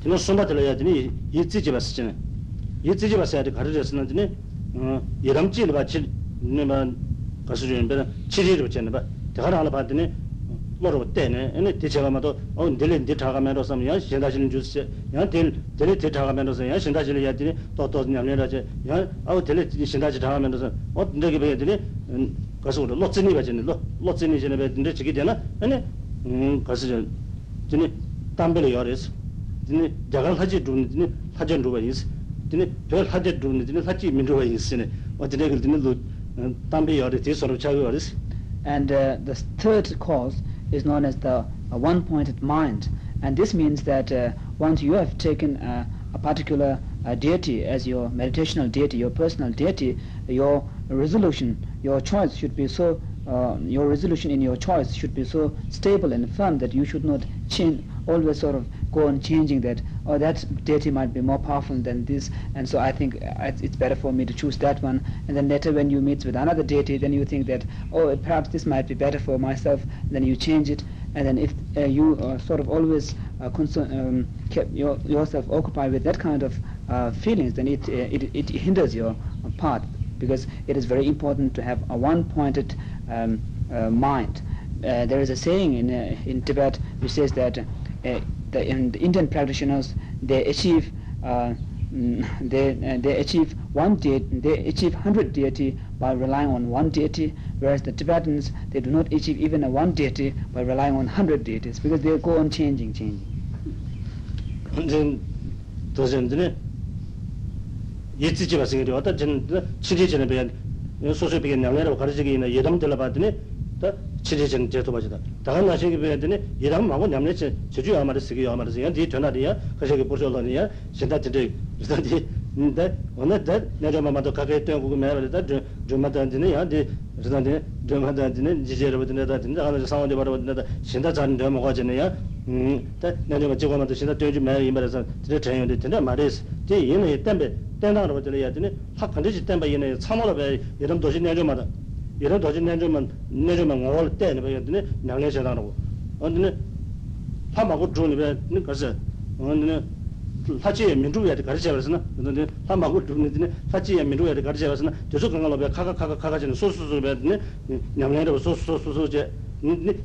tino sumba tila ya tini yi tsi jiba si chini. Yi tsiji basi ya di kari resi na tini uh, yiram chi liba chi nima kasi yuyin bina chi ri riba chini ba. Dikara hala pa tini uh, loro tene ene di chega mato o oh, dili di chaga mendo sam yang shinda shili ju si yang dili di chaga mendo sam yang shinda shili ya tini to to nyam nira rache yang au oh, dili shinda chi chaga mendo sam oh, o dinde ki baya tini um, kasi uro lo tsini ba chini lo tsini chine baya dinde chigi dina ene um, kasi tini dine tambili yo resi dhuni dine haji min dhruva yinsi ne o dine kil dine lu tambi yori ti soro chagu yoris and uh, the third cause is known as the uh, one pointed mind. And this means that uh, once you have taken uh, a particular uh, deity as your meditational deity your personal deity your resolution your choice should be so uh, your resolution in your choice should be so stable and firm that you should not change always sort of go on changing that oh, that deity might be more powerful than this and so i think uh, it's better for me to choose that one. And then later when you meet with another deity then you think that oh perhaps this might be better for myself then you change it. And then if uh, you uh, sort of always uh, concern, um, kept your, yourself occupied with that kind of uh, feelings then it, uh, it, it hinders your path because it is very important to have a one pointed um, mind. There is a saying in in tibet which says that uh, the, in the Indian practitioners they achieve uh, mm, they uh, they achieve one deity they achieve hundred deity by relying on one deity whereas the Tibetans they do not achieve even a one deity by relying on hundred deities because they go on changing changing then those in the yitsi jiba singi de wata jen chiri jen be so so be nyamera 가르치기 있는 예담 들어봤더니 다 치리진 제도 맞다. 다른 나시기 배더니 이런 마고 냠네 제주 아마르 쓰기 아마르 쓰기 디 전화리야 그저기 보셔라니야 신다 chile chen che to bajida da na shege be de yiram ma go namne che cheju amar se ge amar se yan di tona de ya ka shege por jolo ni ya shinda de de da di da ona da ne ro ma do ka ge te go me ra da jo ma da de ya de ᱡᱟᱱᱟ ᱫᱮ ᱡᱚᱢᱟ ᱫᱟ ᱫᱤᱱ ᱡᱤᱡᱮᱨ ᱵᱚᱫᱤᱱ ᱫᱟ ᱫᱤᱱ ᱫᱟ ᱟᱱᱟ ᱥᱟᱣᱟᱱ ᱫᱮ ᱵᱟᱨᱚ ᱫᱤᱱ ᱫᱟ ᱥᱤᱱᱫᱟ ᱡᱟᱱ ᱫᱮ ᱢᱚᱜᱟ ᱡᱮᱱᱮ ᱭᱟ ᱛᱟ ᱱᱮ ᱡᱚᱢᱟ ᱡᱤᱜᱚᱱᱟ ᱫᱚ ᱥᱤᱱᱫᱟ ᱛᱮᱡᱩ ᱢᱮ ᱤᱢᱵᱟᱨ ᱥᱟ ᱛᱮ ᱴᱨᱮᱱ ᱫᱮ ᱛᱮᱱᱟ ᱢᱟᱨᱮᱥ ᱛᱮ ᱭᱮᱱᱮ ᱛᱮᱢᱵᱮ ᱛᱮᱱᱟ ᱨᱚ ᱫᱮ ᱭᱟ ᱫᱤᱱ ᱦᱟ ᱠᱷᱟᱱᱫᱮ ᱡᱤ ᱛᱮᱢᱵᱮ ᱭᱮᱱᱮ ᱥᱟᱢᱚᱞᱟ ᱵᱮ ᱭᱮᱨᱢ ᱫᱚᱥᱤ ᱱᱮ ᱡᱚᱢᱟ ᱫᱟ 이런 도시 내려마다 이런 도진 내주면 내주면 올 때는 버렸더니 냥내 제다고 언니 파마고 주는 배 그래서 언니 사치의 민주에 가르쳐 버렸으나 근데 파마고 주는 데는 사치의 민주에 가르쳐 버렸으나 저쪽 강가로 배 카카 카카 카가지는 소소소 배더니 냥내로 소소소소제 니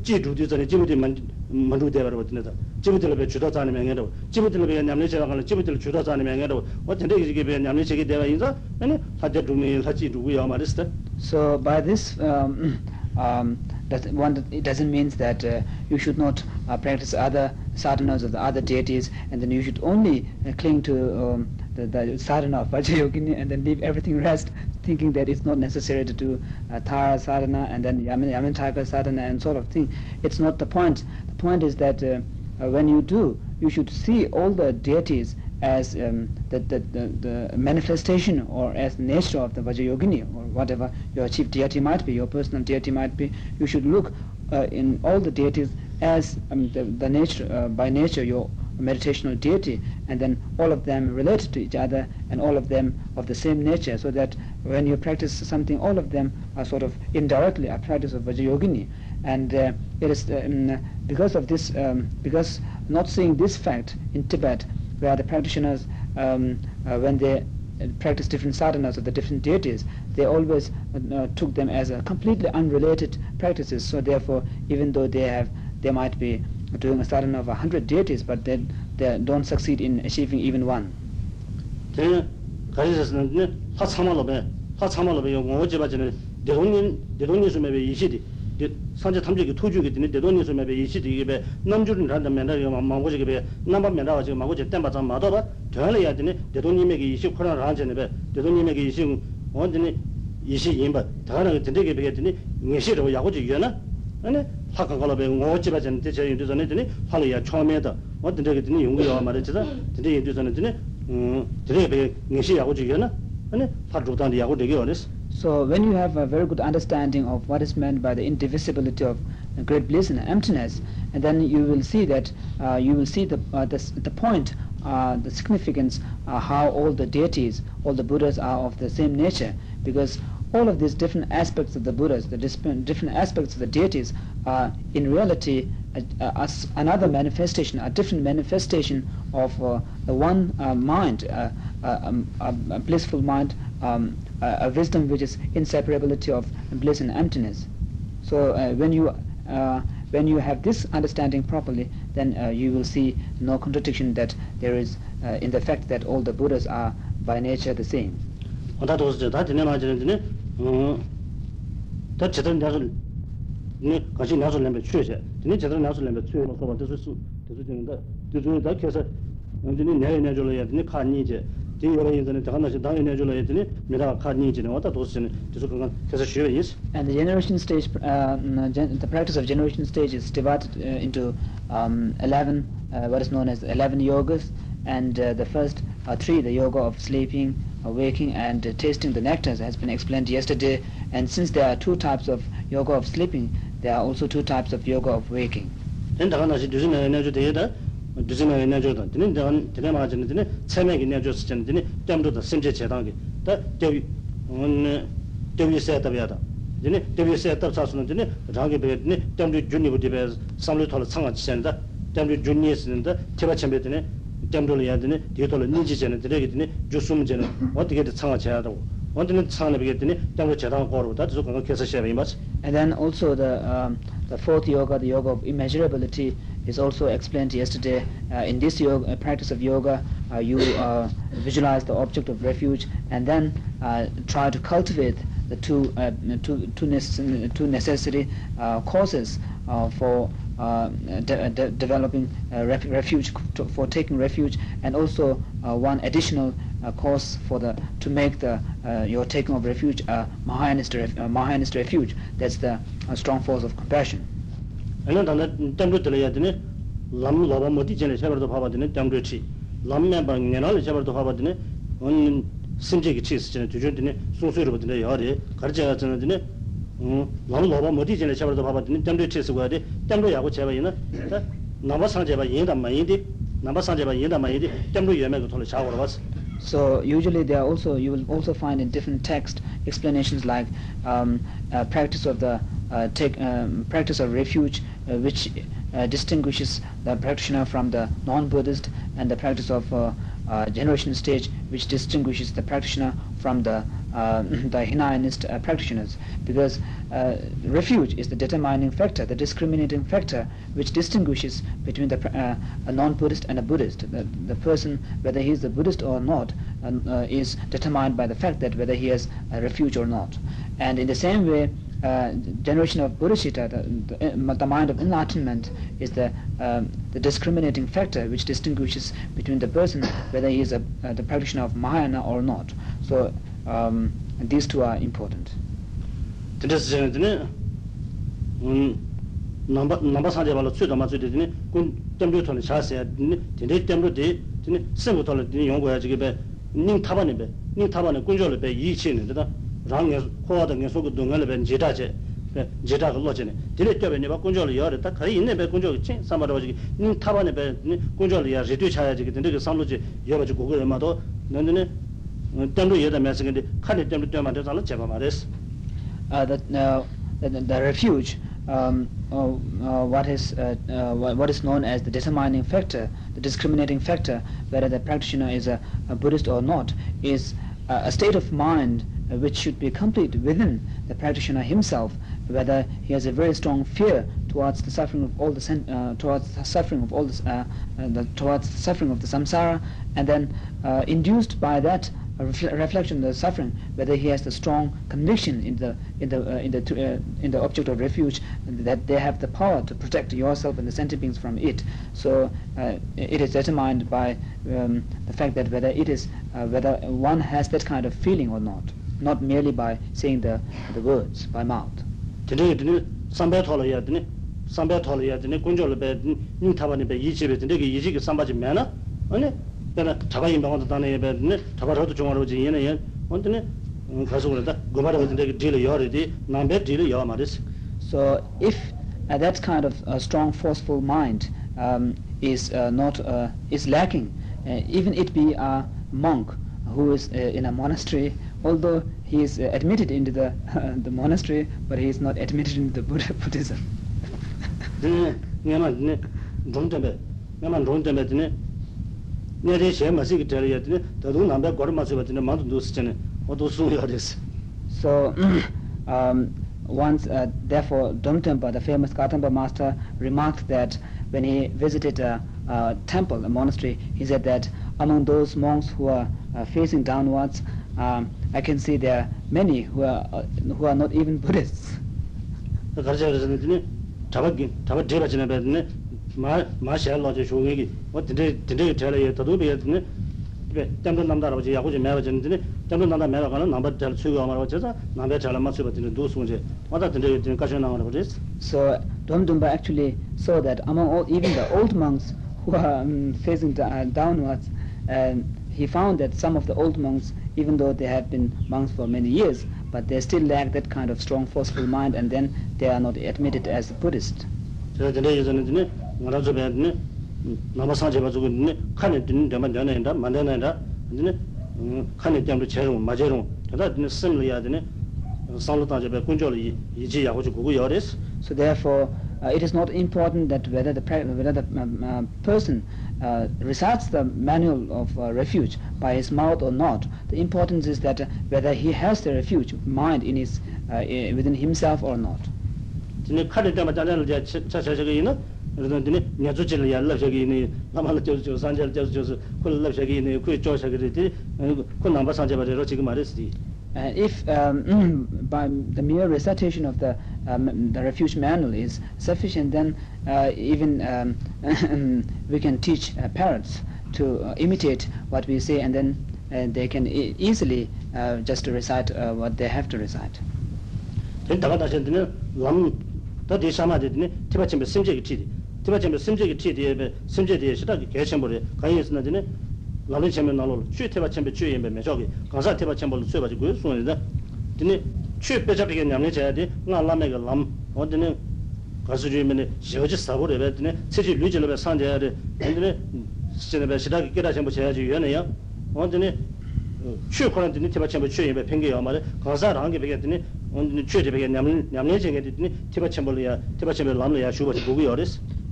지주디 전에 지부디 만 만두 대바로 버티는다 지부들을 배 주도 자는 명예로 지부들을 배 냠내 제가 가는 지부들 주도 자는 명예로 어떻게 이게 배 냠내 제게 대바 인자 아니 사제 주미 사치 누구야 말했어 so by this um, um, that one it doesn't mean that uh, you should not uh, practice other sadhanas of the other deities and then you should only uh, cling to um, the, the sadhana of Vajrayogini and then leave everything rest Thinking that it's not necessary to do uh, Tara sadhana and then Yamin, Yamantaka sadhana and sort of thing. It's not the point. The point is that uh, uh, when you do, you should see all the deities as um, the, the, the, the, manifestation or as nature of the Vajrayogini or whatever your chief deity might be, your personal deity might be. You should look uh, in all the deities as um, the, the nature, uh, by nature, your meditational deity and then all of them related to each other and all of them of the same nature so that when you practice something all of them are sort of indirectly a practice of Vajrayogini and uh, it is um, because of this um, because not seeing this fact in Tibet where the practitioners um, uh, when they practice different sadhanas of the different deities, they always uh, took them as completely unrelated practices. So therefore, even though they have, they might be doing a sadhana of a hundred deities, but they, they don't succeed in achieving even one. 산제 탐지기 토주기 되는 대도니서 매베 이시디 이베 남주는 한다 맨다 망고지게 베 남바 맨다 가지고 망고지 땜바 좀 마도 봐 되어야 되네 대도님에게 이시 코로나 한전에 베 대도님에게 이시 원전에 이시 임바 다른 된대게 베게 되니 녀시로 야고지 유나 아니 학가 걸어 베 오지바 전 대체 인도 전에 되니 할이야 처음에다 어떤 되게 되니 용기와 말했잖아 근데 인도 전에 되니 음 되게 베 녀시 야고지 유나 So when you have a very good understanding of what is meant by the indivisibility of great bliss and emptiness, and then you will see that uh, you will see the uh, the, the point, uh, the significance, uh, how all the deities, all the Buddhas are of the same nature, because all of these different aspects of the Buddhas, the different aspects of the deities, are in reality a, another manifestation, a different manifestation of uh, the one uh, mind, uh, um, a, blissful mind, um, a, wisdom which is inseparability of bliss and emptiness. So when you when you have this understanding properly, then uh, you will see no contradiction that there is uh, in the fact that all the Buddhas are by nature the same. 어다 도스 다 되네 맞는데 어다 제대로 내서 네 같이 내서 내면 취해 네 제대로 내서 내면 취해 놓고 봐 됐어 됐어 되는데 됐어 다 계서 언제니 내에 내줘라 해야 되니 칸니제 지 여러 인전에 다 하나씩 다 내줘라 해야 되니 내가 칸니지는 어다 도스는 됐어 그건 계속 쉬어 있어 And the generation stage, uh, mm, gen- the practice of generation stage is divided uh, into um, 11, uh, what is known as 11 yogas, and uh, the first uh, three, the yoga of sleeping, uh, waking, and uh, tasting the nectars, has been explained yesterday. And since there are two types of yoga of sleeping, there are also two types of yoga of waking then da na shi du na na ju de da du na na ju da den da den ma jin den che me gi na ju chen den dem do da sim che che dang gi da de on de yu se da ya da den de yu se da sa su den da gi be den dem du ju ni bu de be sam lu to la chang chen da dem du ju ni sin da che ba chen be den dem do ya den de to la ni ji chen den de gi den ju sum chen wa de ge da chang che ya da And then also the, um, the fourth yoga, the yoga of immeasurability, is also explained yesterday. Uh, in this yoga, uh, practice of yoga, uh, you uh, visualize the object of refuge and then uh, try to cultivate the two, uh, two, two, two necessary causes for uh, de- de- developing uh, ref- refuge to, for taking refuge and also uh, one additional a cause for the to make the uh, your taking of refuge uh, a mahayanist ref, uh, mahayanist refuge. That's the uh, strong force of compassion. Ana da na temru tele ya dine lam la ba moti jene sabar do phaba dine temru chi lam ne ba ne na le sabar do phaba dine on simje gi chi jene ju dine su su ro dine ya re gar ja jene dine lam la ba moti jene sabar do phaba dine temru chi su ga de temru ya go che ba yin na ba sang je ba yin da ma yin de na ba sang je ba yin da ma yin de temru ye me go thol cha go ba So usually there are also you will also find in different text explanations like um, uh, practice of the uh, take um, practice of refuge, uh, which uh, distinguishes the practitioner from the non-Buddhist, and the practice of uh, uh, generation stage, which distinguishes the practitioner from the uh, the Hinayanist uh, practitioners, because uh, refuge is the determining factor, the discriminating factor, which distinguishes between the uh, a non-Buddhist and a Buddhist. The, the person, whether he is a Buddhist or not, uh, uh, is determined by the fact that whether he has a refuge or not. And in the same way, uh, generation of bodhicitta, the, the, uh, the mind of enlightenment, is the um, the discriminating factor which distinguishes between the person whether he is a, uh, the practitioner of Mahayana or not. So um and these two are important. this is the number number sa de ba lo chu da ma chu de ni kun tem de thon sha se ni de tem de ni sem to le ni yong go ya ji be ning ta ba ni be ning ta ba ni kun jo le be yi chi ni da rang ye ho da nge so go dong le be je da je je da lo je ni de te be ni ba kun jo le ya re ta kari ne be kun jo chi sam ba ji ning ta ba ni be kun jo le ya je de cha ya ji de ge sam lo ji ya ba ji go go ma do nan ne tā lā chē bā mā rē sī uh, that uh, the, the refuge, um, uh, uh, what is uh, uh, what is known as the determining factor, the discriminating factor, whether the practitioner is a, a Buddhist or not, is uh, a state of mind uh, which should be complete within the practitioner himself, whether he has a very strong fear towards the suffering of all the sen- uh, towards the suffering of all uh, uh, the, towards the suffering of the samsara, and then uh, induced by that refle- reflection of the suffering, whether he has the strong conviction in the in the uh, in the uh, in the object of refuge that they have the power to protect yourself and the sentient beings from it. So uh, it is determined by um, the fact that whether it is uh, whether one has that kind of feeling or not, not merely by saying the the words by mouth. sambe thola ya tene kunjo le be ni thaba ne be yi be tene ge yi ji ge samba ji me na ane 내가 자가 인방한테 다네 예배는 자바라도 종아로 지에는 예 언더네 가서 그러다 고마라 근데 딜을 여리디 남배 딜을 여 말이스 so if uh, that kind of a uh, strong forceful mind um is uh, not uh, is lacking uh, even it be a monk who is uh, in a monastery although he is uh, admitted into the uh, the monastery but he is not admitted into the buddha buddhism 네 내가 네 좀 전에 내가 좀 전에 nyare she masi ki tere ya dine tadu nambe gor ma suba dine mandu du sichene o su ya So, um, once, uh, therefore, Dromtonpa, the famous Kadampa master, remarked that when he visited a, a temple, a monastery, he said that among those monks who are uh, facing downwards, um, I can see there are many who are, uh, who are not even Buddhists. So Dhom actually saw that among all, even the old monks who are um, facing the, uh, downwards um, he found that some of the old monks even though they have been monks for many years but they still lack that kind of strong forceful mind and then they are not admitted as a Buddhist. ngara zo ben ne nama sa je ba zo ne khane din de ma dane da ma dane da ne khane tyam ro chero ma jero da ne sim le ya ne salo ta je ba kun jo le yi ji ya ho go yo res so therefore uh, it is not important that whether the whether the um, uh, person uh, recites the manual of uh, refuge by his mouth or not the importance is that uh, whether he has the refuge mind in his uh, within himself or not tene khade ta ma ta le ja cha cha ge yin ro dine nya zu je le ya le ge yin na ma le jo jo san je jo jo ku le ge yin ku jo sha ge de ku na ba san je ba de ro chi ge ma de si Uh, if um, by the mere recitation of the um, the refuge manual is sufficient, then uh, even um, we can teach uh, parrots to uh, imitate what we say, and then uh, they can e- easily uh, just recite uh, what they have to recite. 된 다가 다시 드네 람 더디 사마데 드네 티바 쳔베 심제기 티디 tiba chenpe simche ki chi diye simche diye shida ki kaya chenpo re kaya yisna dine lalai chenpe nalo chu tiba chenpe chu yenpe me choki kansa tiba chenpo lo tsui bachi guyo suwa nida dine chu pecha peke nyamne chaya di nga lame ka lam o dine kasu ju yinpe shivaji sabu re dine cichi lu jilo pe san chaya re dine chenpe shida ki kira chenpo chaya ju yuwa ya o dine chu koran dine tiba chenpo chu yenpe penge yaw ma re kansa rangi peke dine on dine chu tiba peke nyamne chaya dine tiba chenpo lo ya tiba chenpo lam lo ya shu bachi gugu yaw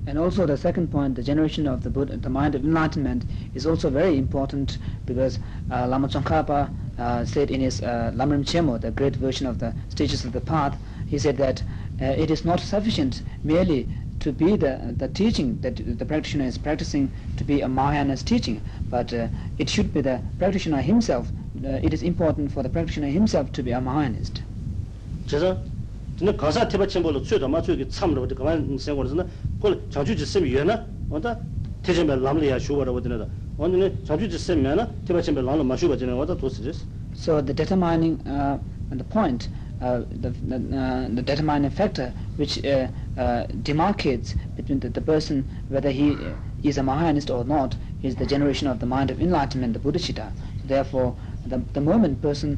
And also the second point, the generation of the Buddha, the mind of enlightenment is also very important because uh, Lama Tsongkhapa uh, said in his uh, Lamrim Chenmo, the great version of the stages of the path, he said that uh, it is not sufficient merely to be the, the teaching that the practitioner is practicing to be a Mahayana's teaching, but uh, it should be the practitioner himself. Uh, it is important for the practitioner himself to be a Mahayanist. 오드나?다. 도스지스 so the determining uh, the point uh, the the, uh, the determining factor which uh, uh, demarcates between the, the person whether he is a Mahayanist or not is the generation of the mind of enlightenment the bodhicitta. therefore the, the moment person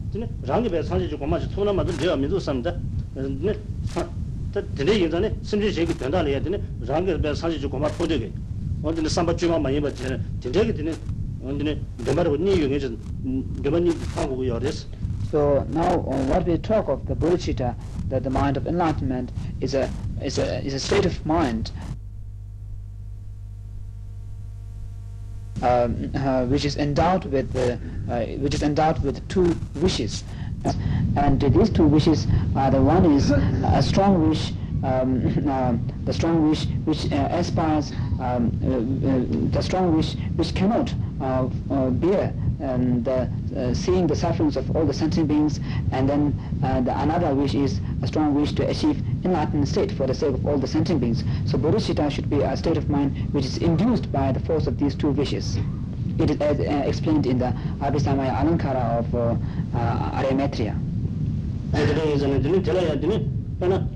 근데 랑게 배 상지 고마지 토나 맞도 되어 민도 삼다 근데 다 되네 예전에 심제 신기 된다 해야 되네 랑게 배 상지 고마 포되게 언제 삼바 주만 많이 받지는 되게 되네 언제 내말고 니 용해전 내만이 한국어 요레스 So now, uh, what we talk of the bodhicitta, that the mind of enlightenment is a is a is a state of mind which is endowed with uh, which is endowed with two wishes, and these two wishes are the one is a strong wish. Um, uh, the strong wish which uh, aspires, um, uh, uh, the strong wish which cannot uh, uh, bear um, the, uh, seeing the sufferings of all the sentient beings, and then uh, the another wish is a strong wish to achieve enlightened state for the sake of all the sentient beings. So bodhicitta should be a state of mind which is induced by the force of these two wishes. It is as, uh, explained in the Abhisamaya Alankara of uh, uh, Arya Maitreya.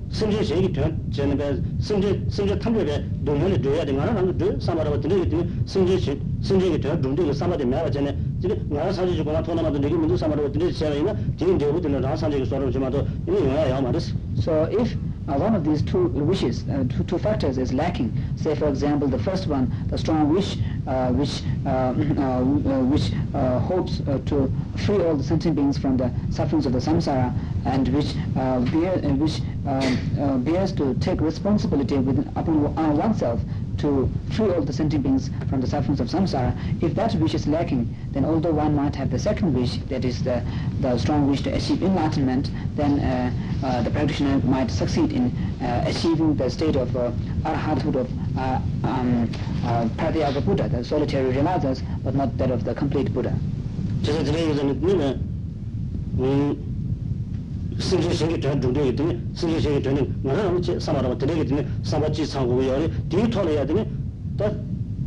심지 제기 나라 사지 주고 나 토나마도 되게 문도 사마라고 되게 제가 지금 제가 되는 나라 사지가 서로 좀도 이거 야 말았어. So if uh, one of these two wishes, uh, two, two factors is lacking, say for example the first one, the strong wish uh, which uh, uh, which uh, hopes to free all the sentient beings from the sufferings of the samsara and which bear, which um, bears to take responsibility within upon oneself to free all the sentient beings from the sufferings of samsara. If that wish is lacking, then although one might have the second wish, that is the, the strong wish to achieve enlightenment, then uh, uh, the practitioner might succeed in uh, achieving the state of uh, arhathood of uh, um, uh, Pratyeka Buddha, the solitary realizers, but not that of the complete Buddha. 승제 생기 전 정도에 되니 승제 생기 되니 나는 아무치 사마라고 되게 되니 사마치 상고 요리 뒤토려야 되니 다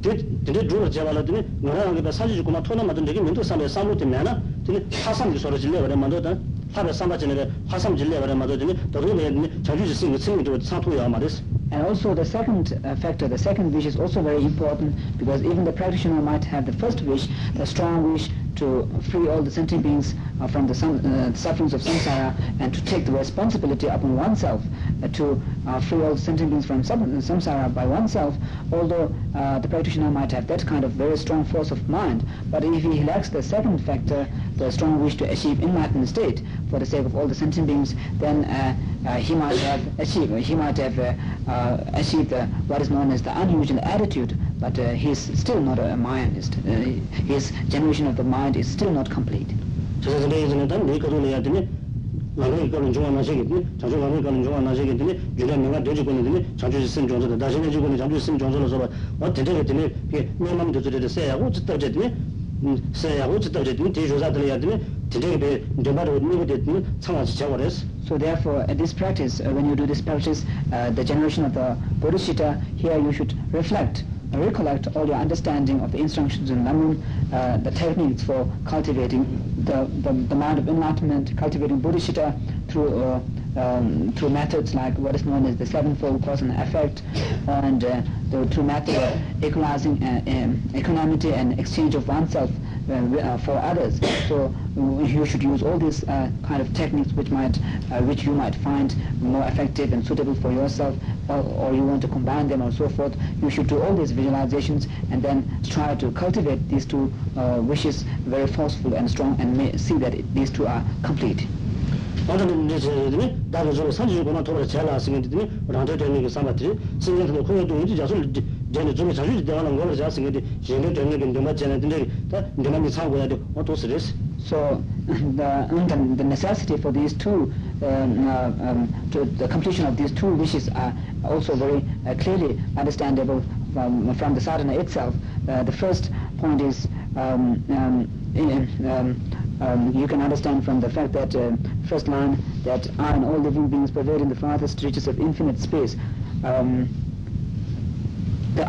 되게 주로 제발라 되니 나는 아무게 사지고 막 토나 맞은 되게 민도 삼에 삼로티 내나 되니 사삼기 소리 질려 그래 만도다 하베 삼바진에 화삼 질려 그래 만도더니 더르네 자주지 생기 생기도 사토야 말이스 And also the second uh, factor, the second wish is also very important because even the practitioner might have the first wish, the strong wish to free all the sentient beings from the uh, sufferings of samsara and to take the responsibility upon oneself uh, to uh, free all sentient beings from samsara by oneself, although uh, the practitioner might have that kind of very strong force of mind, but if he lacks the second factor, the strong wish to achieve enlightened state for the sake of all the sentient beings, then he might have achieved, he might have uh, achieved uh, what is known as the unusual attitude, but uh, he is still not a Mahayanist. his generation of the mind is still not complete. 제가 그래 이제는 단 메이커로 내야 되네 나로 이거는 좋아 나시겠네 자주 가면 이거는 좋아 나시겠네 유년 내가 되지 보는데 자주 쓰는 정도 다.시 내지 보는 자주 쓰는 정도로 봐 어떻게 되네 이게 내 맘도 저대로 세야고 저대로 되네 세야고 저대로 되네 대조자들 해야 되네 today the debar ni de ni changa chi so therefore at this practice uh, when you do this practice uh, the generation of the bodhisattva here you should reflect recollect all your understanding of the instructions in Lamun, uh, the techniques for cultivating the, the, the mind of enlightenment, cultivating Bodhisattva through uh, um, through methods like what is known as the sevenfold cause and effect, and uh, the, through methods of equalizing uh, um, and exchange of oneself for others. So you should use all these uh, kind of techniques which might, which you might find more effective and suitable for yourself, or, or, you want to combine them or so forth. You should do all these visualizations and then try to cultivate these two wishes very forceful and strong, and see that it, these two are complete. 어떤 이제 다른 저 산지고나 도로 잘 나왔으면 라데 되는 게 삼았지 신경도 코도 이제 자서 제가 좀 자주 대화하는 거를 제가 생각이 제가 되는 게 너무 재는데 다 내가 미 사고야 돼 어떤 스트레스 so the, the the necessity for these two um, uh, um, to the completion of these two wishes are also very uh, clearly understandable from, from the sadhana itself uh, the first point is um, um, in, um, um, you can understand from the fact that uh, first line that I and all living beings pervade in the farthest reaches of infinite space. Um, the,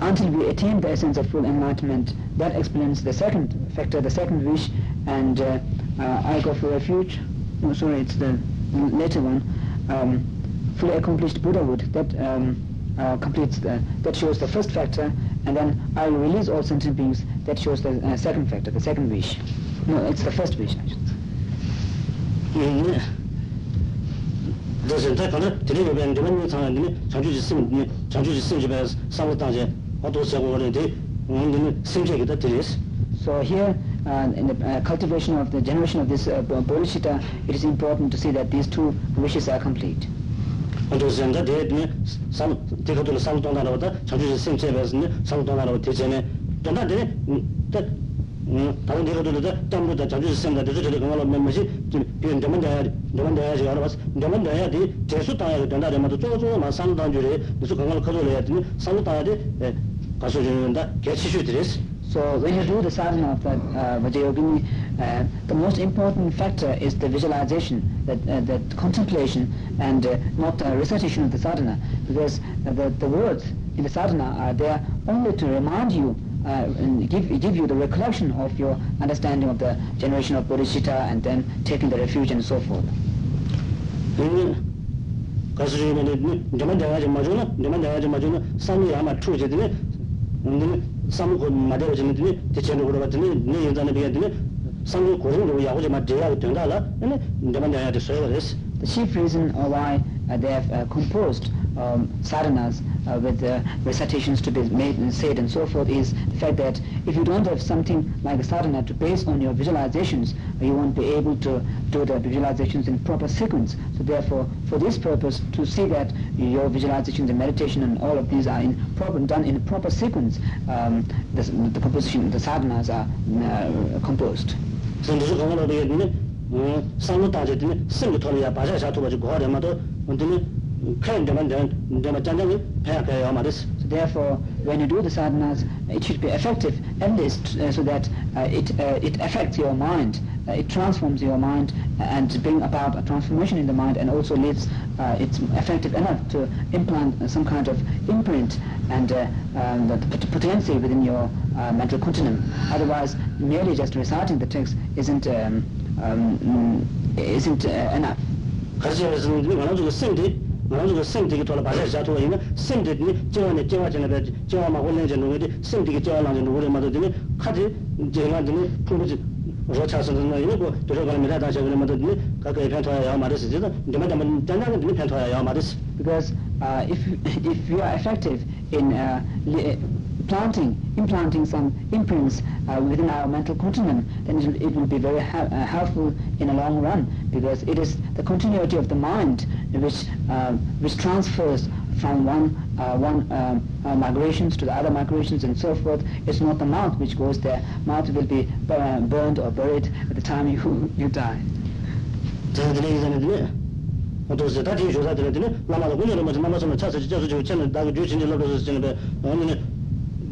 until we attain the essence of full enlightenment. That explains the second factor, the second wish, and uh, uh, I go for refuge. No, sorry, it's the later one. Um, fully accomplished Buddhahood. That um, uh, completes the, that shows the first factor, and then I release all sentient beings. That shows the uh, second factor, the second wish. No, it's the first wish. Actually. 있으면 자주 있으면 집에 상호 당제 어떤 세고 그런데 오늘은 생계기다 드리스. So here uh, in the uh, cultivation of the generation of this uh, bodhisattva, it is important to see that these two wishes are complete. 그래서 이제 대에 상 대가도 상동나라보다 자주 있으면 집에 상동나라고 대전에 전화들이 다른 데로도 담보다 자주 생각 되죠. 저기 그걸로 멤버십 비행 좀 돼야 좀 돼야 지 알아봤어. 좀 돼야 돼. 재수 따야 된다. 내가 또 쪼쪼 상당 줄에 무슨 그걸 커져야 되니 상당 따야 돼. 가서 주는다. 개치슈 드레스. So when you do the sadhana of that uh, Vajrayogini, uh, the most important factor is the visualization, that, uh, the contemplation, and uh, not the recitation of the sadhana, because uh, the, the words in the sadhana are there only to remind you uh, give, give you the recollection of your understanding of the generation of bodhicitta and then taking the refuge and so forth. 가수 중에는 내만 내가 좀 맞으나 내만 내가 좀 맞으나 삼이 아마 투제들이 근데 삼고 마대로 지는데 대체로 그러거든요 네 연단에 비하더니 삼이 고정으로 야고 좀 맞대야 된다라 근데 내만 내가 됐어요 그래서 The chief reason uh, why uh, they have uh, composed um, sadhanas uh, with uh, recitations to be made and said and so forth is the fact that if you don't have something like a sadhana to base on your visualizations, uh, you won't be able to do the visualizations in proper sequence. So therefore, for this purpose, to see that your visualizations and meditation and all of these are in proper, done in proper sequence, um, the, the composition, the sadhanas are uh, composed. 선 so therefore, when you do the sadhanas, it should be effective, at uh, so that uh, it, uh, it affects your mind, uh, it transforms your mind uh, and bring about a transformation in the mind and also leaves, uh, it's effective enough to implant some kind of imprint and um, the potency within your mental continuum. Otherwise, merely just reciting the text isn't, um, um, isn't enough. 가르쳐서는 그냥 저거 생대 그냥 저거 생대기 돌아 바샤샤 토가 있는 생대니 저원에 저와전에 배 저와마 혼내전 거기 생대기 저와랑전 거기 말더니 카지 제가더니 그거지 저 차선은 이거 들어가면 내가 다시 그러면 더니 가까 편토야 말이스 지도 내가 좀 단단한 편토야 말이스 because uh, if if you are effective in uh, li- planting, implanting some imprints uh, within our mental continuum, then it will, it will be very ha- uh, helpful in a long run because it is the continuity of the mind which uh, which transfers from one uh, one um, uh, migrations to the other migrations and so forth. It's not the mouth which goes there. Mouth will be bur- burned or buried at the time you you die. 저들이 이제는 어떠세요? 다 뒤에 조사 들었더니 라마도 군여로 뭐 마마서 차서 저저 저 채는 나그 주신이 러서 저는 배 어느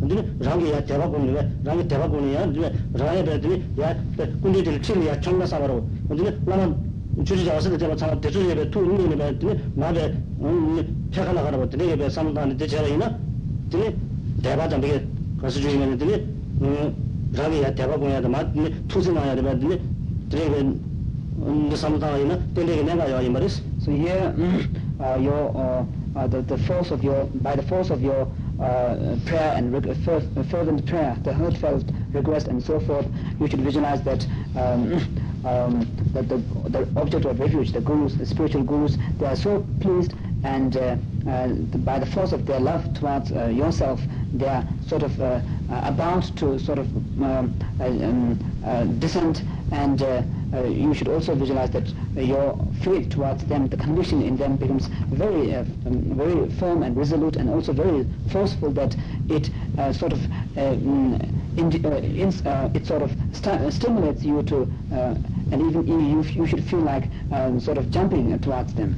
근데 랑이야 대박군이 배 랑이 대박군이야. 근데 랑이 배더니 야 군대들 치리야 청나 사바로. 근데 라마 주지 잡았을 때 제가 참 대주에 배 투니 배 했더니 나배 폐가 나가라고 되게 배 삼단에 대체라이나. 근데 대바장 되게 가서 주의면 했더니 음 랑이야 대박군이야. 맞 투신아야 돼. 근데 되게 음 삼단이나 되게 내가 요 말이스. So here, uh, your uh, uh, the, the force of your by the force of your uh, prayer and fervent prayer, the heartfelt request and so forth, you should visualize that um, um, that the, the object of refuge, the gurus, the spiritual gurus, they are so pleased and uh, uh, by the force of their love towards uh, yourself, they are sort of uh, uh, about to sort of um, uh, um, descend and uh, you should also visualize that your faith towards them, the conviction in them becomes very, uh, um, very firm and resolute and also very forceful that it uh, sort of, uh, mm, in, uh, uh, it sort of st- stimulates you to, and even you, you should feel like um, sort of jumping towards them.